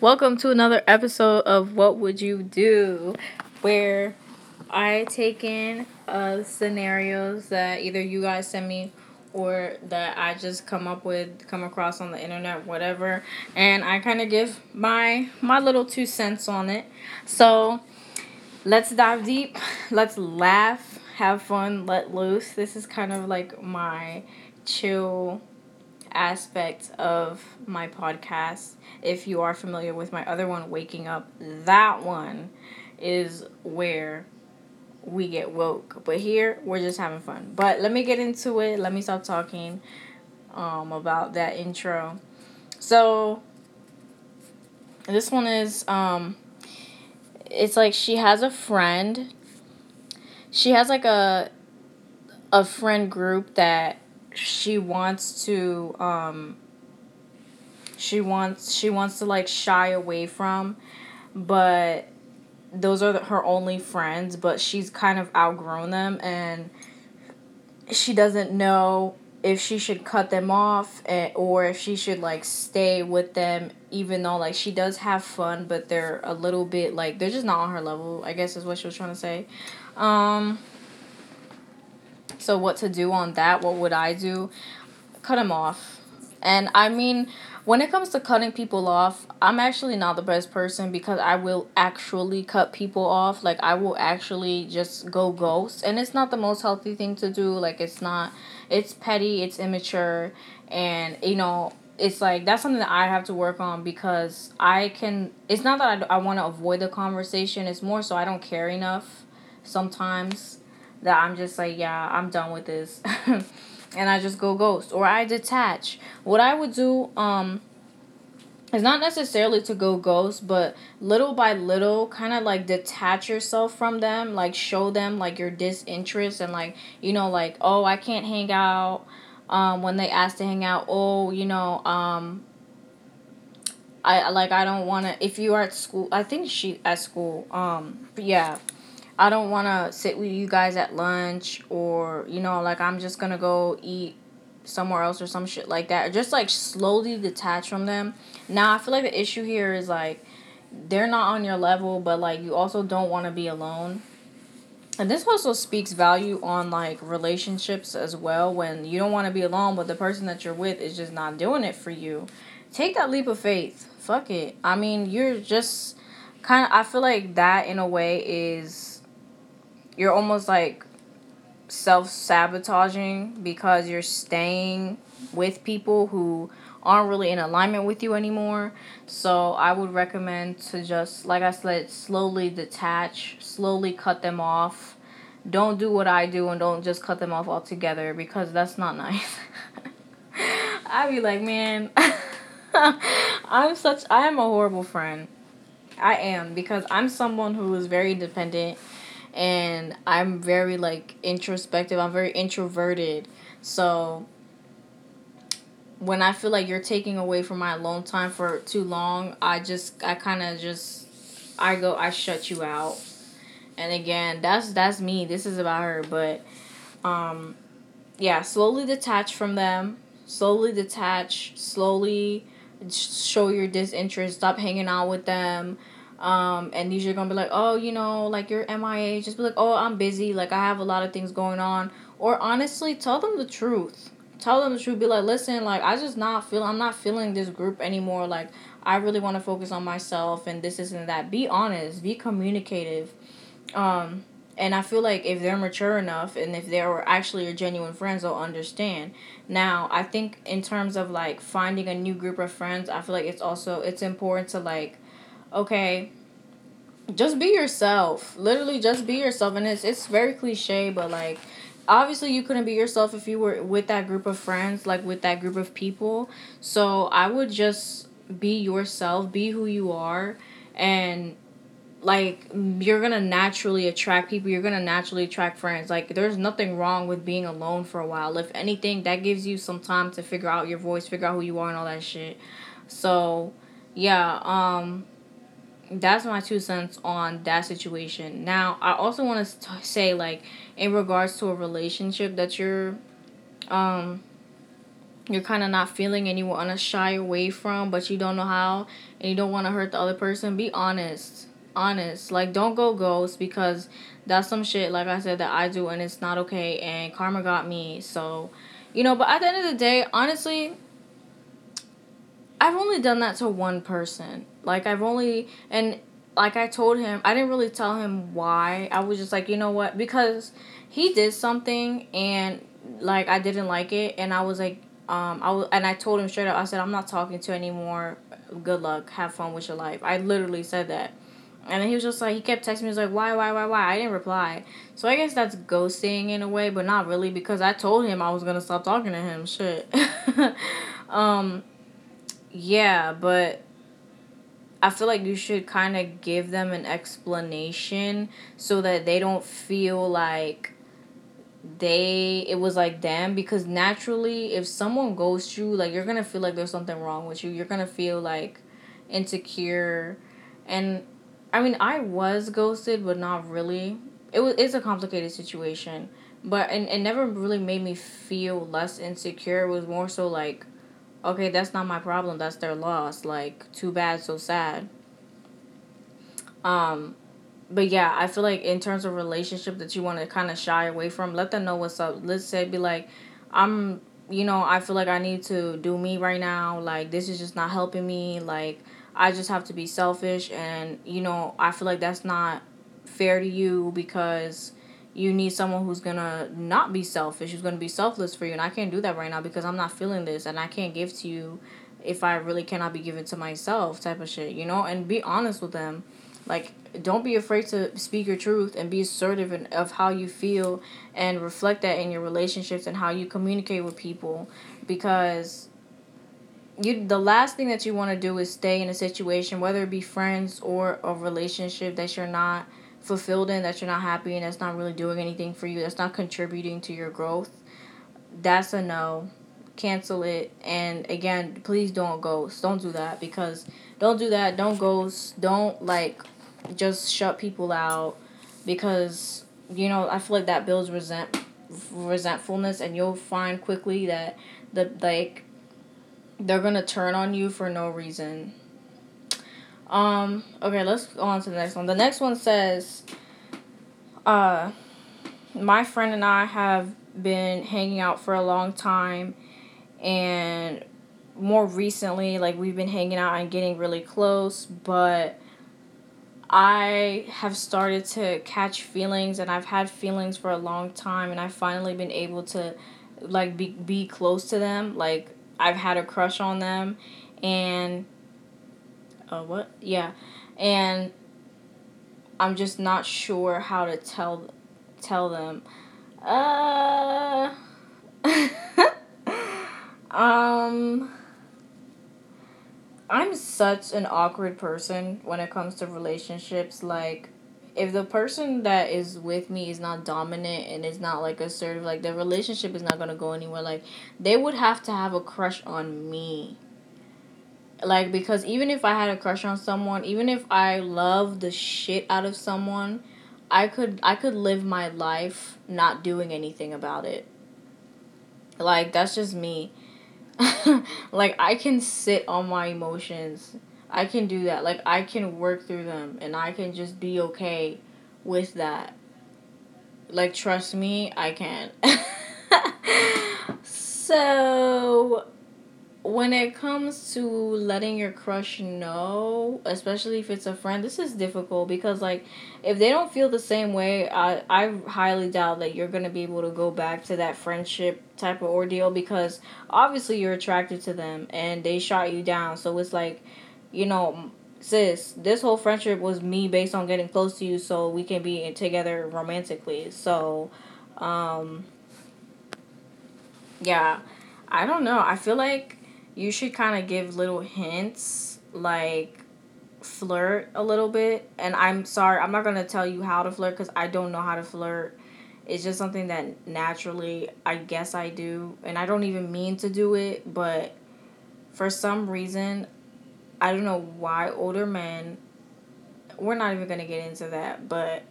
Welcome to another episode of What Would You Do, where I take in uh, scenarios that either you guys send me or that I just come up with, come across on the internet, whatever, and I kind of give my my little two cents on it. So let's dive deep. Let's laugh, have fun, let loose. This is kind of like my chill aspect of my podcast. If you are familiar with my other one, Waking Up, that one is where we get woke. But here, we're just having fun. But let me get into it. Let me stop talking um, about that intro. So, this one is, um, it's like she has a friend. She has like a, a friend group that she wants to um she wants she wants to like shy away from but those are the, her only friends but she's kind of outgrown them and she doesn't know if she should cut them off and, or if she should like stay with them even though like she does have fun but they're a little bit like they're just not on her level i guess is what she was trying to say. Um so what to do on that? What would I do? Cut him off. And I mean, when it comes to cutting people off, I'm actually not the best person because I will actually cut people off. Like I will actually just go ghost, and it's not the most healthy thing to do. Like it's not it's petty, it's immature, and you know, it's like that's something that I have to work on because I can. It's not that I, I want to avoid the conversation. It's more so I don't care enough sometimes that I'm just like, yeah, I'm done with this. and I just go ghost or I detach. What I would do um is not necessarily to go ghost, but little by little kind of like detach yourself from them, like show them like your disinterest and like, you know, like, oh, I can't hang out um when they ask to hang out. Oh, you know, um I like I don't want to if you are at school, I think she at school. Um yeah I don't want to sit with you guys at lunch or, you know, like I'm just going to go eat somewhere else or some shit like that. Just like slowly detach from them. Now, I feel like the issue here is like they're not on your level, but like you also don't want to be alone. And this also speaks value on like relationships as well when you don't want to be alone, but the person that you're with is just not doing it for you. Take that leap of faith. Fuck it. I mean, you're just kind of I feel like that in a way is you're almost like self sabotaging because you're staying with people who aren't really in alignment with you anymore. So I would recommend to just, like I said, slowly detach, slowly cut them off. Don't do what I do and don't just cut them off altogether because that's not nice. I'd be like, man, I'm such, I am a horrible friend. I am because I'm someone who is very dependent and I'm very like introspective. I'm very introverted. So when I feel like you're taking away from my alone time for too long, I just I kind of just I go I shut you out. And again, that's that's me. This is about her, but um yeah, slowly detach from them. Slowly detach, slowly show your disinterest, stop hanging out with them um, and these are gonna be like, oh, you know, like you're MIA. Just be like, oh, I'm busy. Like I have a lot of things going on. Or honestly, tell them the truth. Tell them the truth. Be like, listen, like I just not feel. I'm not feeling this group anymore. Like I really want to focus on myself and this isn't that. Be honest. Be communicative. Um, and I feel like if they're mature enough and if they're actually your genuine friends, they'll understand. Now, I think in terms of like finding a new group of friends, I feel like it's also it's important to like okay, just be yourself. Literally just be yourself. And it's it's very cliche, but like obviously you couldn't be yourself if you were with that group of friends, like with that group of people. So, I would just be yourself, be who you are and like you're gonna naturally attract people. You're gonna naturally attract friends. Like there's nothing wrong with being alone for a while. If anything that gives you some time to figure out your voice figure out who you are and all that shit. So yeah um that's my two cents on that situation. Now, I also want to say like in regards to a relationship that you're um you're kind of not feeling and you want to shy away from, but you don't know how and you don't want to hurt the other person, be honest. Honest. Like, don't go ghost because that's some shit, like I said, that I do and it's not okay. And karma got me. So, you know, but at the end of the day, honestly, I've only done that to one person. Like, I've only, and like I told him, I didn't really tell him why. I was just like, you know what? Because he did something and like I didn't like it and I was like um I was, and I told him straight up I said I'm not talking to anymore. Good luck. Have fun with your life. I literally said that. And then he was just like he kept texting me he was like why why why why I didn't reply. So I guess that's ghosting in a way, but not really because I told him I was going to stop talking to him. Shit. um yeah, but I feel like you should kind of give them an explanation so that they don't feel like they it was like them because naturally if someone ghosts you like you're gonna feel like there's something wrong with you. You're gonna feel like insecure. And i mean i was ghosted but not really. It was it's a complicated situation. But and it never really made me feel less insecure. It was more so like okay that's not my problem that's their loss like too bad so sad um but yeah, I feel like in terms of relationship that you want to kind of shy away from, let them know what's up. Let's say be like, I'm, you know, I feel like I need to do me right now. Like this is just not helping me. Like I just have to be selfish, and you know, I feel like that's not fair to you because you need someone who's gonna not be selfish, who's gonna be selfless for you, and I can't do that right now because I'm not feeling this, and I can't give to you if I really cannot be given to myself, type of shit, you know, and be honest with them. Like, don't be afraid to speak your truth and be assertive in, of how you feel and reflect that in your relationships and how you communicate with people because you the last thing that you want to do is stay in a situation whether it be friends or a relationship that you're not fulfilled in that you're not happy and that's not really doing anything for you that's not contributing to your growth that's a no. Cancel it. And again please don't ghost. Don't do that because don't do that. Don't ghost. Don't like just shut people out because you know I feel like that builds resent resentfulness and you'll find quickly that the like they're gonna turn on you for no reason. Um okay, let's go on to the next one. The next one says uh my friend and I have been hanging out for a long time and more recently like we've been hanging out and getting really close but I have started to catch feelings and I've had feelings for a long time and I've finally been able to like be be close to them. Like I've had a crush on them and uh what? Yeah. And I'm just not sure how to tell tell them. Uh um I'm such an awkward person when it comes to relationships. Like, if the person that is with me is not dominant and is not like assertive, like the relationship is not gonna go anywhere. Like, they would have to have a crush on me. Like, because even if I had a crush on someone, even if I love the shit out of someone, I could I could live my life not doing anything about it. Like that's just me. like I can sit on my emotions. I can do that. Like I can work through them and I can just be okay with that. Like trust me, I can. so when it comes to letting your crush know, especially if it's a friend, this is difficult because like if they don't feel the same way, I I highly doubt that you're gonna be able to go back to that friendship type of ordeal because obviously you're attracted to them and they shot you down. So it's like, you know, sis, this whole friendship was me based on getting close to you so we can be together romantically. So, um, yeah, I don't know. I feel like you should kind of give little hints like flirt a little bit. And i'm sorry i'm not going to tell you how to flirt because i don't know how to flirt. It's just something that naturally i guess i do. And i don't even mean to do it but for some reason i don't know why older men we're not even going to get into that but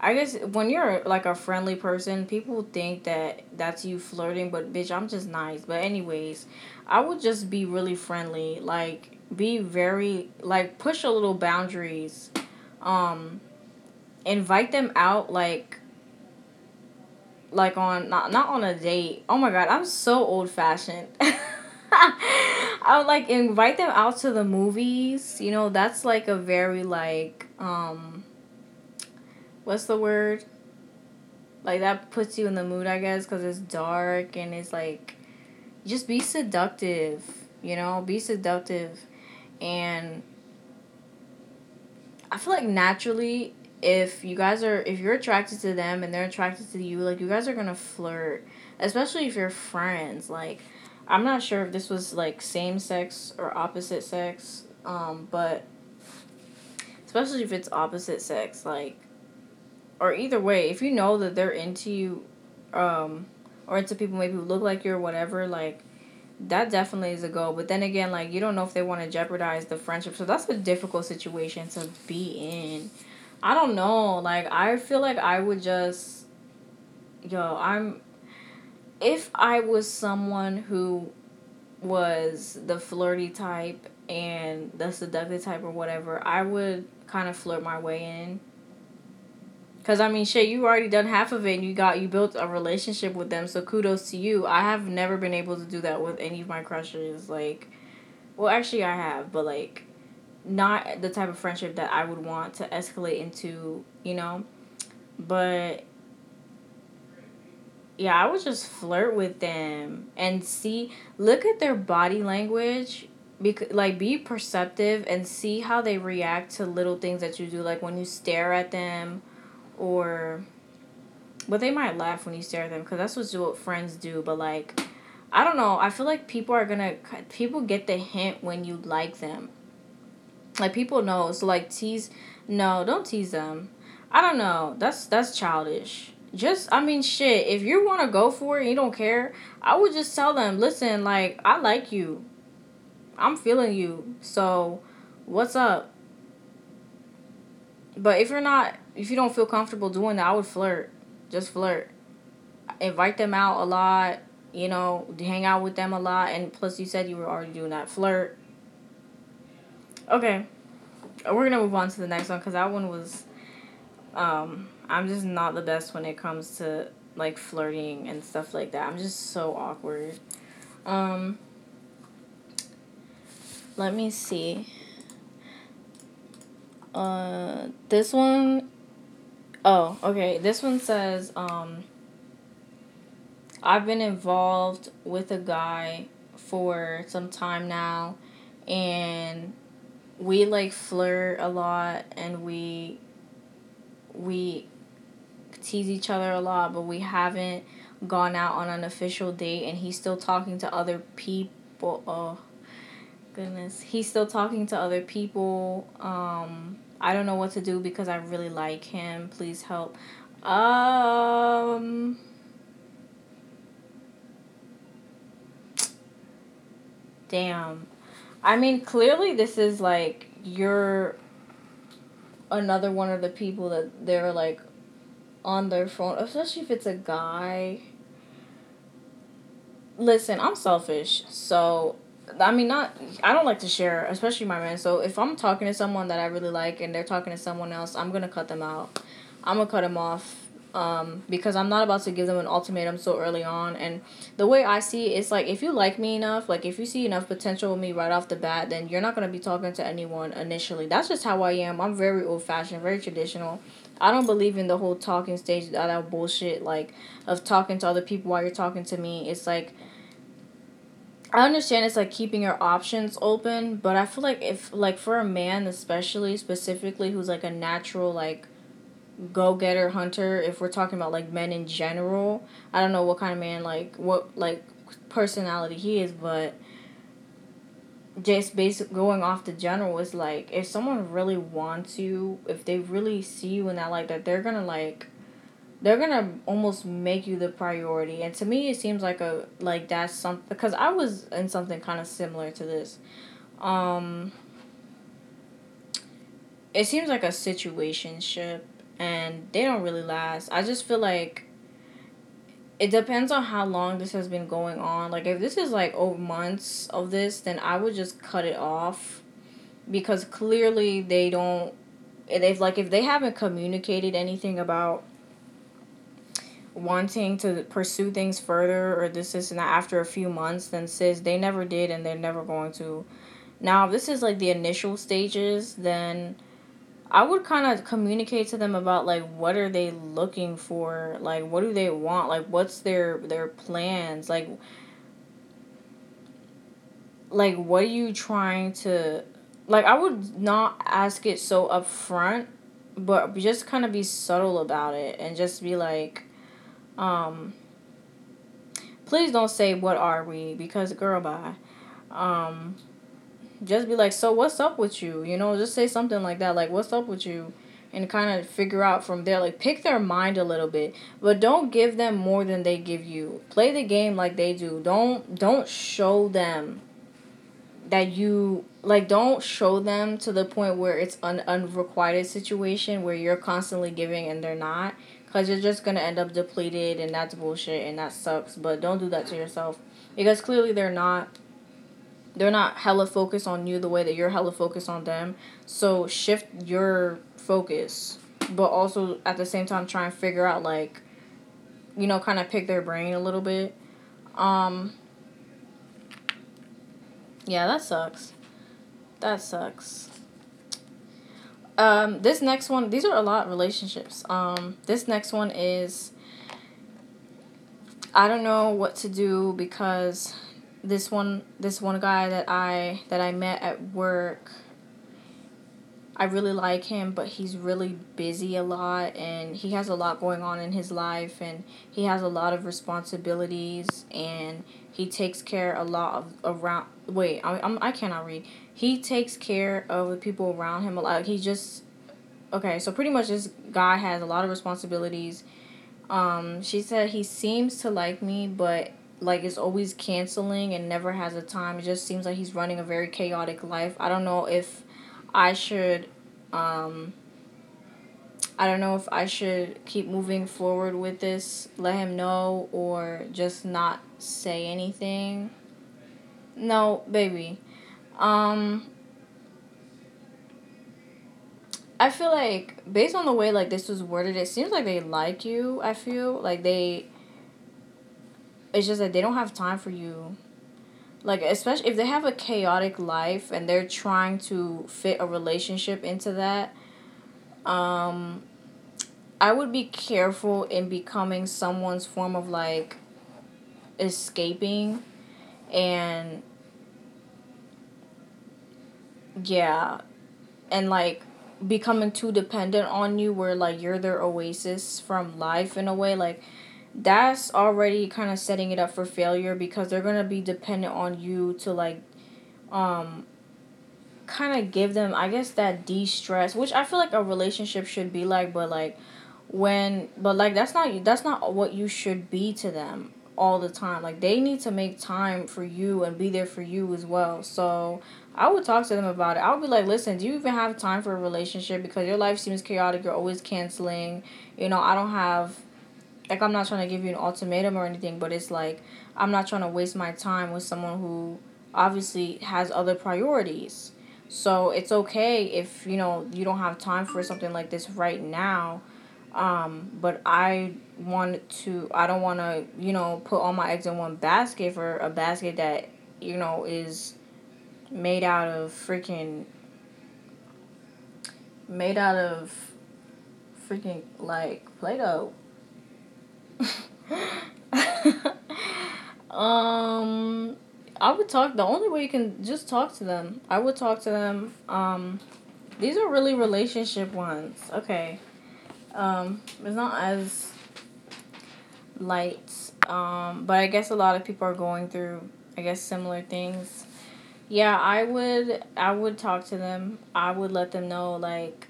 I guess when you're like a friendly person, people think that that's you flirting, but bitch, I'm just nice. But anyways, I would just be really friendly, like be very like push a little boundaries. Um invite them out like like on not not on a date. Oh my god, I'm so old fashioned. I would like invite them out to the movies. You know, that's like a very like um what's the word? Like that puts you in the mood, I guess, cuz it's dark and it's like just be seductive, you know? Be seductive and I feel like naturally if you guys are if you're attracted to them and they're attracted to you, like you guys are to flirt, especially if you're friends. Like I'm not sure if this was like same sex or opposite sex, um, but especially if it's opposite sex, like or either way, if you know that they're into you, um, or into people maybe who look like you or whatever, like that definitely is a go. But then again, like you don't know if they want to jeopardize the friendship, so that's a difficult situation to be in. I don't know. Like I feel like I would just, yo, I'm. If I was someone who was the flirty type and the seductive type or whatever, I would kind of flirt my way in Cause I mean, shit, you already done half of it, and you got you built a relationship with them. So kudos to you. I have never been able to do that with any of my crushes. Like, well, actually, I have, but like, not the type of friendship that I would want to escalate into. You know, but yeah, I would just flirt with them and see, look at their body language. Because, like be perceptive and see how they react to little things that you do like when you stare at them or but they might laugh when you stare at them because that's what friends do but like i don't know i feel like people are gonna people get the hint when you like them. Like people know so like tease no don't tease them. I don't know that's that's childish. Just i mean shit if you want to go for it you don't care i would just tell them listen like i like you. I'm feeling you so what's up? But if you're not if you don't feel comfortable doing that, I would flirt. Just flirt. Invite them out a lot, you know, hang out with them a lot. And plus, you said you were already doing that. Flirt. Okay. We're going to move on to the next one because that one was. Um, I'm just not the best when it comes to like flirting and stuff like that. I'm just so awkward. Um, let me see. Uh, this one Oh, okay. This one says, um, I've been involved with a guy for some time now, and we like flirt a lot, and we we tease each other a lot, but we haven't gone out on an official date, and he's still talking to other people. Oh, goodness, he's still talking to other people. Um, I don't know what to do because I really like him. Please help. Um Damn. I mean, clearly this is like you're another one of the people that they're like on their phone, especially if it's a guy. Listen, I'm selfish, so I mean, not. I don't like to share, especially my man. So if I'm talking to someone that I really like and they're talking to someone else, I'm gonna cut them out. I'm gonna cut them off, um, because I'm not about to give them an ultimatum so early on. And the way I see it, it's like if you like me enough, like if you see enough potential with me right off the bat, then you're not gonna be talking to anyone initially. That's just how I am. I'm very old fashioned, very traditional. I don't believe in the whole talking stage, that, that bullshit, like of talking to other people while you're talking to me. It's like I understand it's like keeping your options open, but I feel like if like for a man especially specifically who's like a natural like go getter hunter, if we're talking about like men in general, I don't know what kind of man like what like personality he is, but just basic going off the general is like if someone really wants you, if they really see you in that like that, they're gonna like they're gonna almost make you the priority and to me it seems like a like that's something because i was in something kind of similar to this um it seems like a situation ship and they don't really last. I just feel like it depends on how long this has been going on. Like if this is like over months of this, then I would just cut it off because clearly they don't if like if they haven't communicated anything about wanting to pursue things further or this is not after a few months then says they never did and they're never going to. Now this is like the initial stages then i would kind of communicate to them about like what are they looking for? Like what do they want? Like what's their their plans? Like like what are you trying to like i would not ask it so upfront but just kind of be subtle about it and just be like um, please don't say what are we because girl bye. Um, just be like, so what's up with you? You know, just say something like that, like what's up with you, and kind of figure out from there. Like pick their mind a little bit, but don't give them more than they give you. Play the game like they do. Don't don't show them that you like don't show them to the point where it's an unrequited situation where you're constantly giving and they're not because you're just gonna end up depleted and that's bullshit and that sucks but don't do that to yourself. Because clearly they're not they're not hella focused on you the way that you're hella focused on them. So shift your focus but also at the same time try and figure out like you know kind of pick their brain a little bit. Um yeah that sucks. That sucks um, this next one, these are a lot of relationships. Um, this next one is I don't know what to do because this one this one guy that I that I met at work I really like him, but he's really busy a lot and he has a lot going on in his life and he has a lot of responsibilities and he takes care a lot of around wait, I I'm, I cannot read he takes care of the people around him a lot. He just okay, so pretty much this guy has a lot of responsibilities. Um, she said he seems to like me, but like is always canceling and never has a time. It just seems like he's running a very chaotic life. I don't know if I should um I don't know if I should keep moving forward with this, let him know or just not say anything. No, baby. Um, I feel like based on the way like this was worded, it seems like they like you. I feel like they. It's just that they don't have time for you. Like especially if they have a chaotic life and they're trying to fit a relationship into that. Um, I would be careful in becoming someone's form of like escaping and yeah. And like becoming too dependent on you where like you're their oasis from life in a way like that's already kind of setting it up for failure because they're going to be dependent on you to like um kind of give them i guess that de-stress which i feel like a relationship should be like but like when but like that's not that's not what you should be to them all the time. Like they need to make time for you and be there for you as well. So I would talk to them about it. I would be like, listen, do you even have time for a relationship? Because your life seems chaotic. You're always canceling. You know, I don't have, like, I'm not trying to give you an ultimatum or anything, but it's like, I'm not trying to waste my time with someone who obviously has other priorities. So it's okay if, you know, you don't have time for something like this right now. Um, but I want to, I don't want to, you know, put all my eggs in one basket for a basket that, you know, is made out of freaking made out of freaking like Play-Doh. um I would talk the only way you can just talk to them. I would talk to them. Um these are really relationship ones. Okay. Um it's not as light. Um but I guess a lot of people are going through I guess similar things yeah, I would I would talk to them. I would let them know like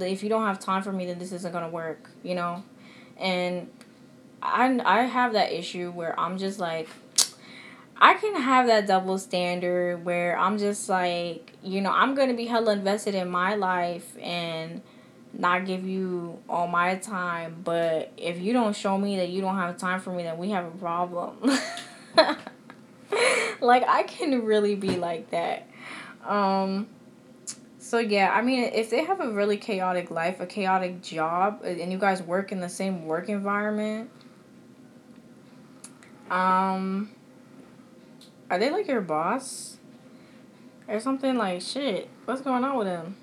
if you don't have time for me then this isn't going to work, you know? And I I have that issue where I'm just like I can have that double standard where I'm just like, you know, I'm gonna be hella invested in my life and not give you all my time, but if you don't show me that you don't have time for me, then we have a problem. like I can really be like that. Um so yeah, I mean if they have a really chaotic life, a chaotic job, and you guys work in the same work environment, um are they like your boss? Or something like shit. What's going on with them?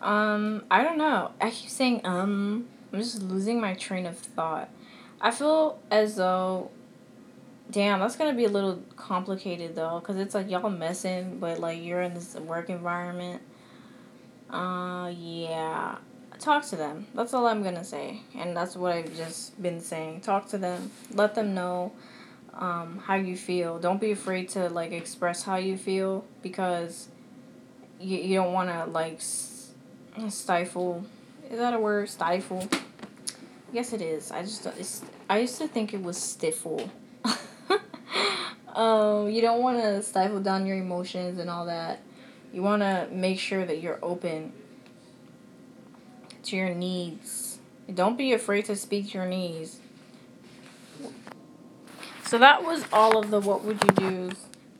Um, I don't know. I keep saying um. I'm just losing my train of thought. I feel as though damn, that's to be a little complicated though cuz it's like y'all messing but like you're in this work environment. Uh yeah. Talk to them. That's all I'm to say. And that's what I've just been saying. Talk to them. Let them know um, how you feel. Don't be afraid to like express how you feel because you, you don't want to like stifle. Is that a word? Stifle. Yes, it is. I just it's, I used to think it was stifle. um, you don't want to stifle down your emotions and all that. You want to make sure that you're open to your needs. Don't be afraid to speak your needs. So that was all of the what would you do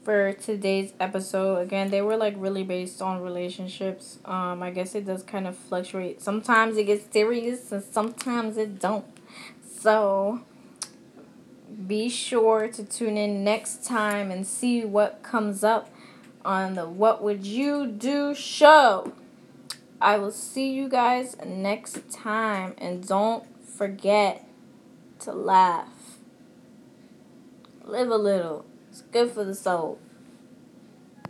for today's episode. Again, they were like really based on relationships. Um, I guess it does kind of fluctuate. Sometimes it gets serious and sometimes it don't. So be sure to tune in next time and see what comes up on the What Would You Do show. I will see you guys next time and don't forget to laugh. Live a little. It's good for the soul.